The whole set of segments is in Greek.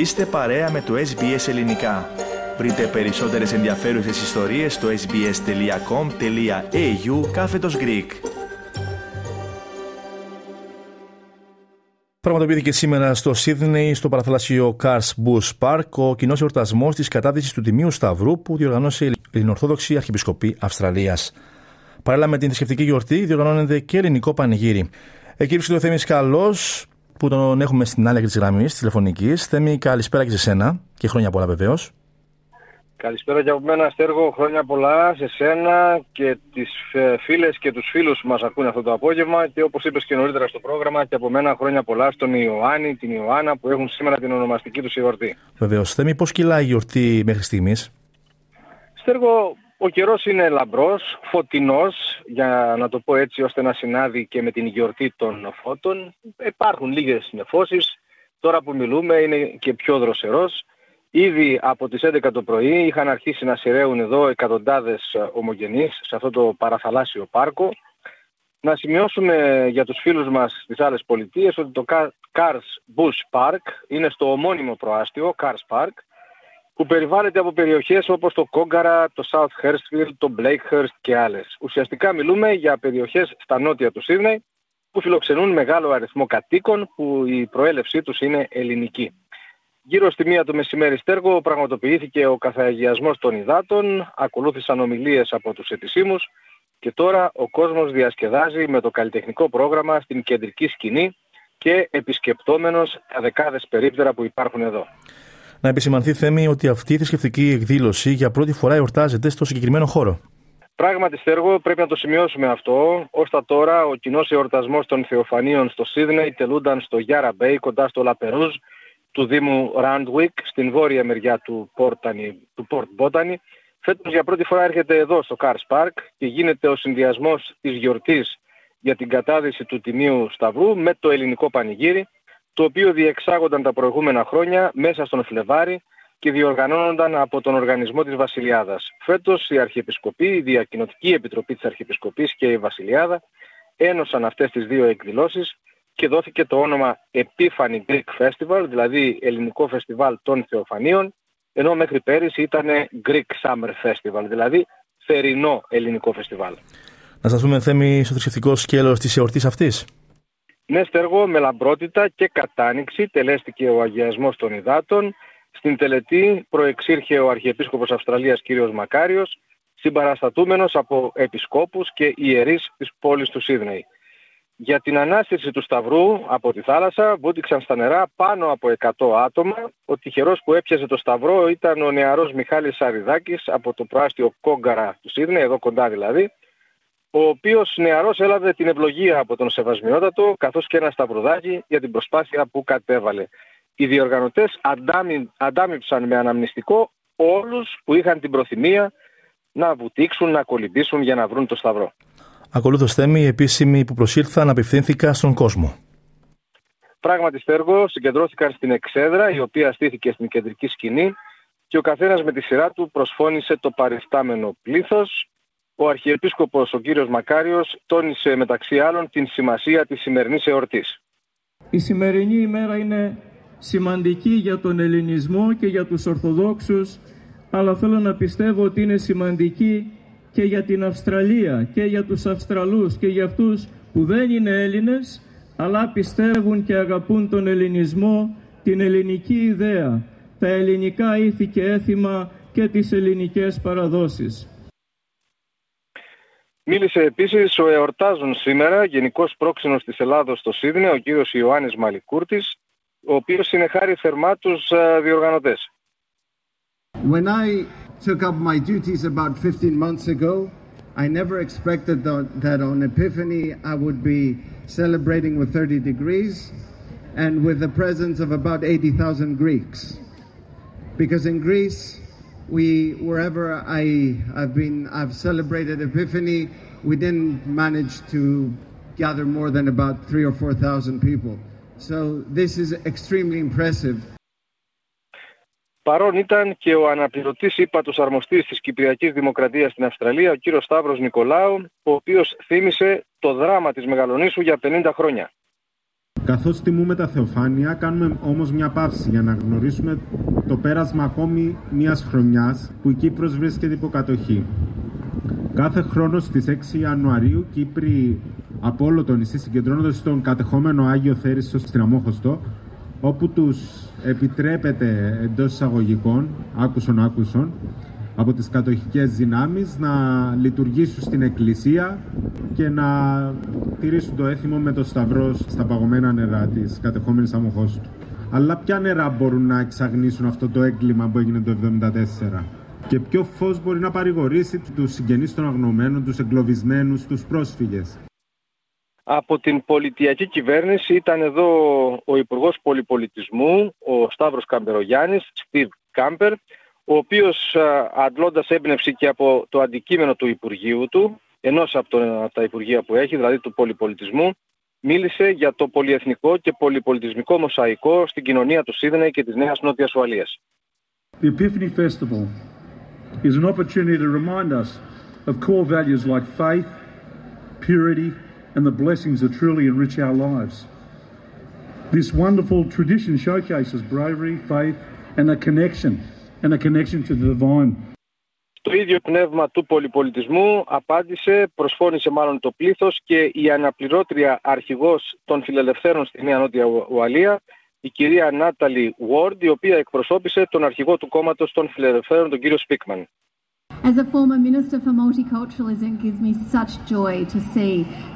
Είστε παρέα με το SBS Ελληνικά. Βρείτε περισσότερες ενδιαφέρουσες ιστορίες στο sbs.com.au κάθετος Greek. Πραγματοποιήθηκε σήμερα στο Σίδνεϊ, στο παραθαλάσσιο Cars Bush Park, ο κοινός εορτασμός της κατάδυση του Τιμίου Σταυρού που διοργανώσε η Ελληνοορθόδοξη Αρχιεπισκοπή Αυστραλίας. Παράλληλα με την θρησκευτική γιορτή, διοργανώνεται και ελληνικό πανηγύρι. Εκεί βρίσκεται ο Θέμης Καλός, που τον έχουμε στην άλλη άκρη τη γραμμής της τηλεφωνικής. Θέμη, καλησπέρα και σε σένα και χρόνια πολλά βεβαίως. Καλησπέρα και από μένα, Αστέργο. Χρόνια πολλά σε σένα και τις φίλες και τους φίλους που μας ακούνε αυτό το απόγευμα και όπως είπες και νωρίτερα στο πρόγραμμα και από μένα χρόνια πολλά στον Ιωάννη, την Ιωάννα που έχουν σήμερα την ονομαστική τους γιορτή. Βεβαίως. Θέμη, πώς κυλάει η γιορτή μέχρι στιγμής; Στέργο, ο καιρός είναι λαμπρός, φωτεινός, για να το πω έτσι ώστε να συνάδει και με την γιορτή των φώτων. Υπάρχουν λίγες νεφώσεις, τώρα που μιλούμε είναι και πιο δροσερός. Ήδη από τις 11 το πρωί είχαν αρχίσει να σειραίουν εδώ εκατοντάδες ομογενείς σε αυτό το παραθαλάσσιο πάρκο. Να σημειώσουμε για τους φίλους μας στις άλλες πολιτείες ότι το Cars Bush Park είναι στο ομώνυμο προάστιο, Cars Park, που περιβάλλεται από περιοχές όπως το Κόγκαρα, το South Hurstville, το Blakehurst και άλλες. Ουσιαστικά μιλούμε για περιοχές στα νότια του Σίδνεϊ που φιλοξενούν μεγάλο αριθμό κατοίκων που η προέλευσή τους είναι ελληνική. Γύρω στη μία το μεσημέρι στέργο πραγματοποιήθηκε ο καθαγιασμός των υδάτων, ακολούθησαν ομιλίες από τους ετησίμους και τώρα ο κόσμος διασκεδάζει με το καλλιτεχνικό πρόγραμμα στην κεντρική σκηνή και επισκεπτόμενος τα δεκάδες περίπτερα που υπάρχουν εδώ. Να επισημανθεί θέμη ότι αυτή η θρησκευτική εκδήλωση για πρώτη φορά εορτάζεται στο συγκεκριμένο χώρο. Πράγματι, Στέργο, πρέπει να το σημειώσουμε αυτό. Ως τα τώρα, ο κοινός εορτασμός των Θεοφανίων στο Σίδνεϊ τελούνταν στο Yarra Bay, κοντά στο La Perouse, του Δήμου Randwick στην βόρεια μεριά του, Port Botany, του Port Botany. Φέτος για πρώτη φορά έρχεται εδώ στο Carss Park και γίνεται ο συνδυασμός της γιορτής για την κατάδυση του Τιμίου Σταυρού με το ελληνικό πανηγύρι, το οποίο διεξάγονταν τα προηγούμενα χρόνια μέσα στον Φλεβάρι και διοργανώνονταν από τον Οργανισμό της Βασιλιάδας. Φέτος η Αρχιεπισκοπή, η Διακοινωτική Επιτροπή της Αρχιεπισκοπής και η Βασιλιάδα ένωσαν αυτές τις δύο εκδηλώσεις και δόθηκε το όνομα Epiphany Greek Festival, δηλαδή ελληνικό φεστιβάλ των Θεοφανίων, ενώ μέχρι πέρυσι ήταν Greek Summer Festival, δηλαδή θερινό ελληνικό φεστιβάλ. Να σας πούμε θέμη στο θρησκευτικό σκέλος της εορτής αυτής. Ναι, στέργο με λαμπρότητα και κατάνοιξη τελέστηκε ο αγιασμός των υδάτων. Στην τελετή προεξήρχε ο Αρχιεπίσκοπος Αυστραλίας κ. Μακάριος, συμπαραστατούμενος από επισκόπους και ιερείς της πόλης του Σίδνεϊ. Για την ανάστηση του Σταυρού από τη θάλασσα βούτυξαν στα νερά πάνω από 100 άτομα. Ο τυχερός που έπιασε το Σταυρό ήταν ο νεαρός Μιχάλης Σαριδάκης από το προάστιο Κόγκαρα του Σίδνεϊ, εδώ κοντά δηλαδή, ο οποίος νεαρός έλαβε την ευλογία από τον Σεβασμιότατο καθώς και ένα σταυρουδάκι για την προσπάθεια που κατέβαλε. Οι διοργανωτές αντάμυψαν με αναμνηστικό όλους που είχαν την προθυμία να βουτήξουν, να κολυμπήσουν για να βρουν το Σταυρό. Ακολούθως θέμη, οι επίσημοι που προσήλθαν απευθύνθηκαν στον κόσμο. Πράγματι, Στέργο, συγκεντρώθηκαν στην Εξέδρα, η οποία στήθηκε στην κεντρική σκηνή και ο καθένας με τη σειρά του προσφώνησε το παριστάμενο πλήθος. Ο Αρχιεπίσκοπος, ο κύριος Μακάριος, τόνισε μεταξύ άλλων την σημασία της σημερινής εορτής. Η σημερινή ημέρα είναι σημαντική για τον ελληνισμό και για τους Ορθοδόξους, αλλά θέλω να πιστεύω ότι είναι σημαντική και για την Αυστραλία και για τους Αυστραλούς και για αυτούς που δεν είναι Έλληνες αλλά πιστεύουν και αγαπούν τον ελληνισμό, την ελληνική ιδέα, τα ελληνικά ήθη και έθιμα και τις ελληνικές παραδόσεις. Μίλησε επίσης ο εορτάζων σήμερα Γενικός Πρόξενος της Ελλάδος στο Σίδνε, ο κύριος Ιωάννης Μαλικούρτης, ο οποίος συνεχάρει θερμά τους διοργανωτές. When I took up my duties about 15 months ago, I never expected that on Epiphany I would be celebrating with 30 degrees and with the presence of about 80,000 Greeks. Because in Greece, we wherever I I've been I've celebrated Epiphany, we didn't manage to gather more than about three or four thousand people. So this is extremely impressive. Παρόν ήταν και ο αναπληρωτής ύπατος αρμοστής της Κυπριακής Δημοκρατίας στην Αυστραλία, ο κύριος Σταύρος Νικολάου, ο οποίος θύμισε το δράμα της Μεγαλονίσου για 50 χρόνια. Καθώς τιμούμε τα θεοφάνεια, κάνουμε όμως μια παύση για να γνωρίσουμε το πέρασμα ακόμη μιας χρονιάς που η Κύπρος βρίσκεται υπό κατοχή. Κάθε χρόνος στις 6 Ιανουαρίου Κύπροι από όλο το νησί συγκεντρώνονται στον κατεχόμενο Άγιο Θέριστο στην Αμόχωστο όπου τους επιτρέπεται εντός εισαγωγικών, άκουσον άκουσον, από τις κατοχικές δυνάμεις να λειτουργήσουν στην εκκλησία και να τηρήσουν το έθιμο με το σταυρό στα παγωμένα νερά της κατεχόμενης αμοχώς του. Αλλά ποια νερά μπορούν να εξαγνίσουν αυτό το έγκλημα που έγινε το 1974 και ποιο φως μπορεί να παρηγορήσει τους συγγενείς των αγνωμένων, τους εγκλωβισμένους, τους πρόσφυγες; Από την πολιτιακή κυβέρνηση ήταν εδώ ο Υπουργός Πολυπολιτισμού, ο Σταύρος Καμπερογιάννης, Στίβ Κάμπερ, ο οποίος αντλώντας έμπνευση και από το αντικείμενο του Υπουργείου του, ενός από, από τα Υπουργεία που έχει, δηλαδή του Πολυπολιτισμού, μίλησε για το πολυεθνικό και πολυπολιτισμικό μοσαϊκό στην κοινωνία του Σίδνεϊ και της Νέας Νότιας Ουαλίας. The Epiphany Festival is an opportunity to remind us of core values like faith, purity and the blessings that truly enrich our lives. This wonderful tradition showcases bravery, faith and a connection and a connection to the divine. Το ίδιο πνεύμα του πολυπολιτισμού απάντησε, προσφώνησε μάλλον το πλήθος και η αναπληρώτρια αρχηγός των φιλελευθέρων στη Νέα Νότια Ουαλία, η κυρία Νάταλι Βόρντ, η οποία εκπροσώπησε τον αρχηγό του κόμματος των φιλελευθέρων, τον κύριο Σπίκμαν. As a former Minister for Multiculturalism, it gives me such joy to see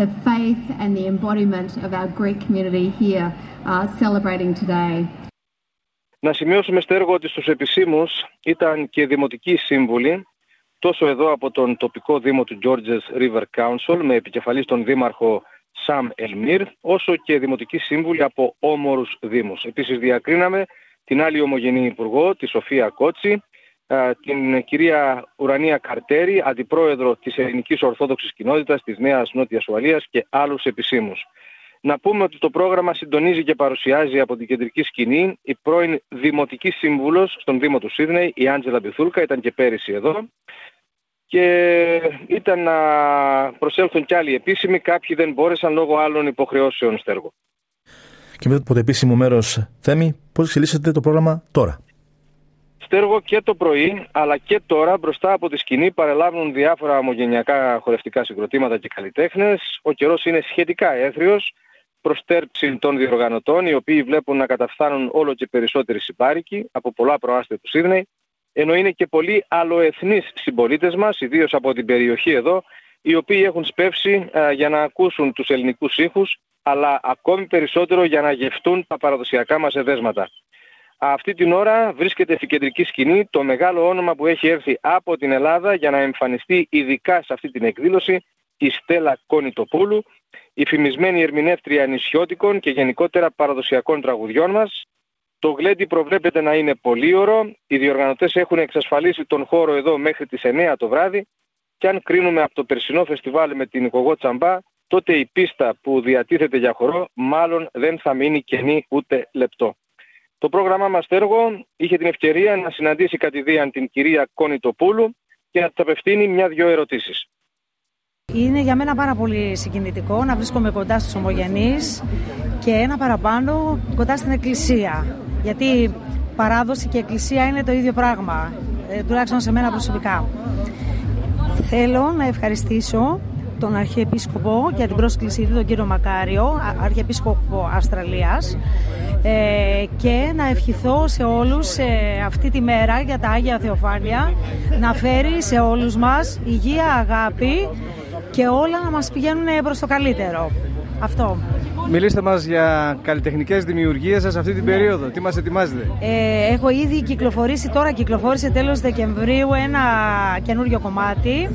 the faith and the embodiment of our Greek community here uh, celebrating today. Να σημειώσουμε στέργο ότι στους επισήμους ήταν και δημοτικοί σύμβουλοι, τόσο εδώ από τον τοπικό δήμο του Georges River Council, με επικεφαλής τον δήμαρχο Σαμ Ελμύρ, όσο και δημοτικοί σύμβουλοι από όμορους δήμους. Επίσης διακρίναμε την άλλη ομογενή υπουργό, τη Σοφία Κότσι, την κυρία Ουρανία Καρτέρη, αντιπρόεδρο της Ελληνικής Ορθόδοξης Κοινότητας της Νέας Νότιας Ουαλίας και άλλους επισήμους. Να πούμε ότι το πρόγραμμα συντονίζει και παρουσιάζει από την κεντρική σκηνή η πρώην Δημοτική Σύμβουλος στον Δήμο του Σίδνεϊ, η Άντζελα Μπιθούλκα, ήταν και πέρυσι εδώ. Και ήταν να προσέλθουν κι άλλοι επίσημοι, κάποιοι δεν μπόρεσαν λόγω άλλων υποχρεώσεων στέργο. Και μετά από το επίσημο μέρος, Θέμη, πώς εξελίσσεται το πρόγραμμα τώρα; Στέργο και το πρωί, αλλά και τώρα μπροστά από τη σκηνή παρελάβουν διάφορα ομογενειακά χορευτικά συγκροτήματα και καλλιτέχνες. Ο καιρός είναι σχετικά έθριος προστέρψη των διοργανωτών, οι οποίοι βλέπουν να καταφθάνουν όλο και περισσότεροι συμπάρικοι από πολλά προάστια του Σίδνεϊ, ενώ είναι και πολλοί αλλοεθνείς συμπολίτες μας, ιδίως από την περιοχή εδώ, οι οποίοι έχουν σπεύσει α, για να ακούσουν τους ελληνικούς ήχους, αλλά ακόμη περισσότερο για να γευτούν τα παραδοσιακά μας εδέσματα. Αυτή την ώρα βρίσκεται στην κεντρική σκηνή το μεγάλο όνομα που έχει έρθει από την Ελλάδα για να εμφανιστεί ειδικά σε αυτή την εκδήλωση, η Στέλλα Κόνιτοπούλου, η φημισμένη ερμηνεύτρια νησιώτικων και γενικότερα παραδοσιακών τραγουδιών μας. Το γλέντι προβλέπεται να είναι πολύωρο. Οι διοργανωτές έχουν εξασφαλίσει τον χώρο εδώ μέχρι τις 9 το βράδυ και αν κρίνουμε από το περσινό φεστιβάλ με την Οικογό Τσαμπά, τότε η πίστα που διατίθεται για χορό μάλλον δεν θα μείνει κενή ούτε λεπτό. Το πρόγραμμά μας έργο είχε την ευκαιρία να συναντήσει κατηδίαν την κυρία Κόνιτοπούλου και να της απευθύνει μια-δυο ερωτήσεις. Είναι για μένα πάρα πολύ συγκινητικό να βρίσκομαι κοντά στους ομογενείς και ένα παραπάνω κοντά στην εκκλησία. Γιατί παράδοση και εκκλησία είναι το ίδιο πράγμα, ε, τουλάχιστον σε μένα προσωπικά. Θέλω να ευχαριστήσω τον Αρχιεπίσκοπο για την πρόσκλησή του, τον κύριο Μακάριο, Αρχιεπίσκοπο Αυστραλίας ε, και να ευχηθώ σε όλους ε, αυτή τη μέρα για τα Άγια Θεοφάνεια να φέρει σε όλους μας υγεία, αγάπη και όλα να μας πηγαίνουν προς το καλύτερο. Αυτό. Μιλήστε μας για καλλιτεχνικές δημιουργίες σας αυτή την Ναι. περίοδο. Τι μας ετοιμάζετε; Ε, έχω ήδη κυκλοφορήσει, τώρα κυκλοφόρησε τέλος Δεκεμβρίου ένα καινούριο κομμάτι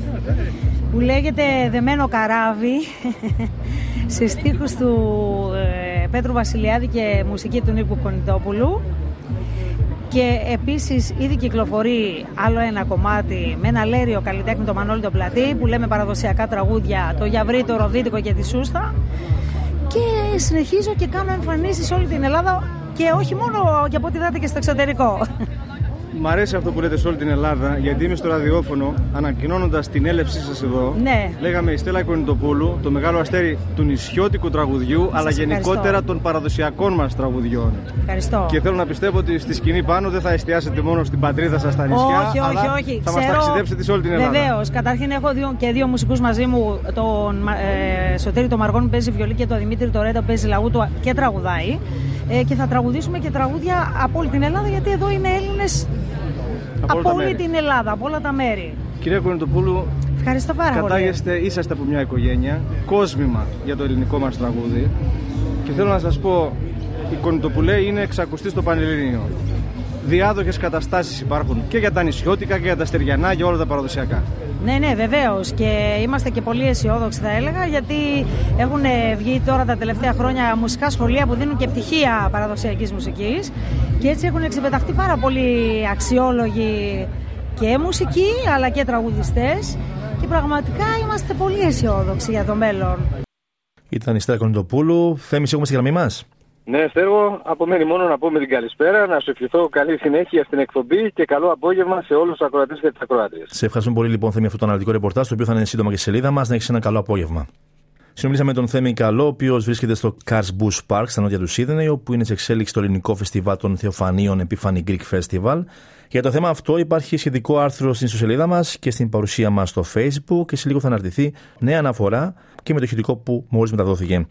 που λέγεται «Δεμένο καράβι» σε στίχους του ε, Πέτρου Βασιλιάδη και μουσική του Νίκου Κονιτόπουλου και επίσης ήδη κυκλοφορεί άλλο ένα κομμάτι με ένα λέριο καλλιτέχνη το Μανώλη το Πλατή που λέμε παραδοσιακά τραγούδια το Γιαβρί, το Ροδίτικο και τη Σούστα και συνεχίζω και κάνω εμφανίσεις σε όλη την Ελλάδα και όχι μόνο για από ό,τι δάτε και στο εξωτερικό. Μ' αρέσει αυτό που λέτε σε όλη την Ελλάδα, γιατί είμαι στο ραδιόφωνο, ανακοινώνοντας την έλευσή σας εδώ. Ναι. Λέγαμε η Στέλλα Κονιτοπούλου, το μεγάλο αστέρι του νησιώτικου τραγουδιού, αλλά γενικότερα ευχαριστώ. των παραδοσιακών μας τραγουδιών. Ευχαριστώ. Και θέλω να πιστεύω ότι στη σκηνή πάνω δεν θα εστιάσετε μόνο στην πατρίδα σας στα νησιά, όχι, όχι, αλλά όχι. θα μας ταξιδέψετε σε όλη την Ελλάδα. Βεβαίως. Καταρχήν έχω δύο, και δύο μουσικούς μαζί μου. Τον ε, Σωτήρη το Μαργόν που παίζει βιολί και τον Δημήτρη το Ρέντα που παίζει λαού του και τραγουδάει. Ε, και θα τραγουδήσουμε και τραγούδια από όλη την Ελλάδα γιατί εδώ είναι Έλληνες Από όλα από τα όλη μέρη. την Ελλάδα, από όλα τα μέρη. Κυρία Κονιτοπούλου, Ευχαριστώ πάρα πολύ. κατάγεστε, είσαστε από μια οικογένεια, κόσμημα για το ελληνικό μας τραγούδι και θέλω να σας πω, η Κονιτοπουλέ είναι εξακουστή στο Πανελλήνιο. Διάδοχες καταστάσεις υπάρχουν και για τα νησιώτικα και για τα στεριανά και όλα τα παραδοσιακά. Ναι, ναι, βεβαίως. Και είμαστε και πολύ αισιόδοξοι, θα έλεγα, γιατί έχουν βγει τώρα τα τελευταία χρόνια μουσικά σχολεία που δίνουν και πτυχία παραδοσιακής μουσικής. Και έτσι έχουν εξεπεταχθεί πάρα πολύ αξιόλογοι και μουσικοί, αλλά και τραγουδιστές. Και πραγματικά είμαστε πολύ αισιόδοξοι για το μέλλον. Ήταν η Στέλλα Κονιτοπούλου. Θέμη, έχουμε στη γραμμή μας. Ναι, Στέργο, απομένει μόνο να πούμε την καλησπέρα, να σου ευχηθώ καλή συνέχεια στην εκπομπή και καλό απόγευμα σε όλους τους ακροατές και τις ακροάτριες. Σε ευχαριστούμε πολύ, λοιπόν, Θέμη, αυτό το αναλυτικό ρεπορτάζ, το οποίο θα είναι σύντομα και στη σελίδα μας. Να έχεις ένα καλό απόγευμα. Συνομιλήσαμε με τον Θέμη Καλό, ο οποίος βρίσκεται στο Cars Bush Park στα νότια του Σίδνεϊ, όπου είναι σε εξέλιξη το ελληνικό φεστιβάλ των Θεοφανίων Epiphany Greek Festival. Για το θέμα αυτό υπάρχει σχετικό άρθρο στην ιστοσελίδα μας και στην παρουσία μας στο Facebook και σε λίγο θα αναρτηθεί νέα αναφορά και με το ηχητικό που μόλις μεταδόθηκε.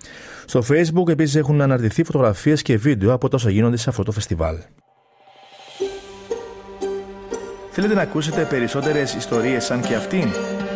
Στο Facebook επίσης έχουν αναρτηθεί φωτογραφίες και βίντεο από τα όσα γίνονται σε αυτό το φεστιβάλ. Θέλετε να ακούσετε περισσότερες ιστορίες σαν και αυτήν;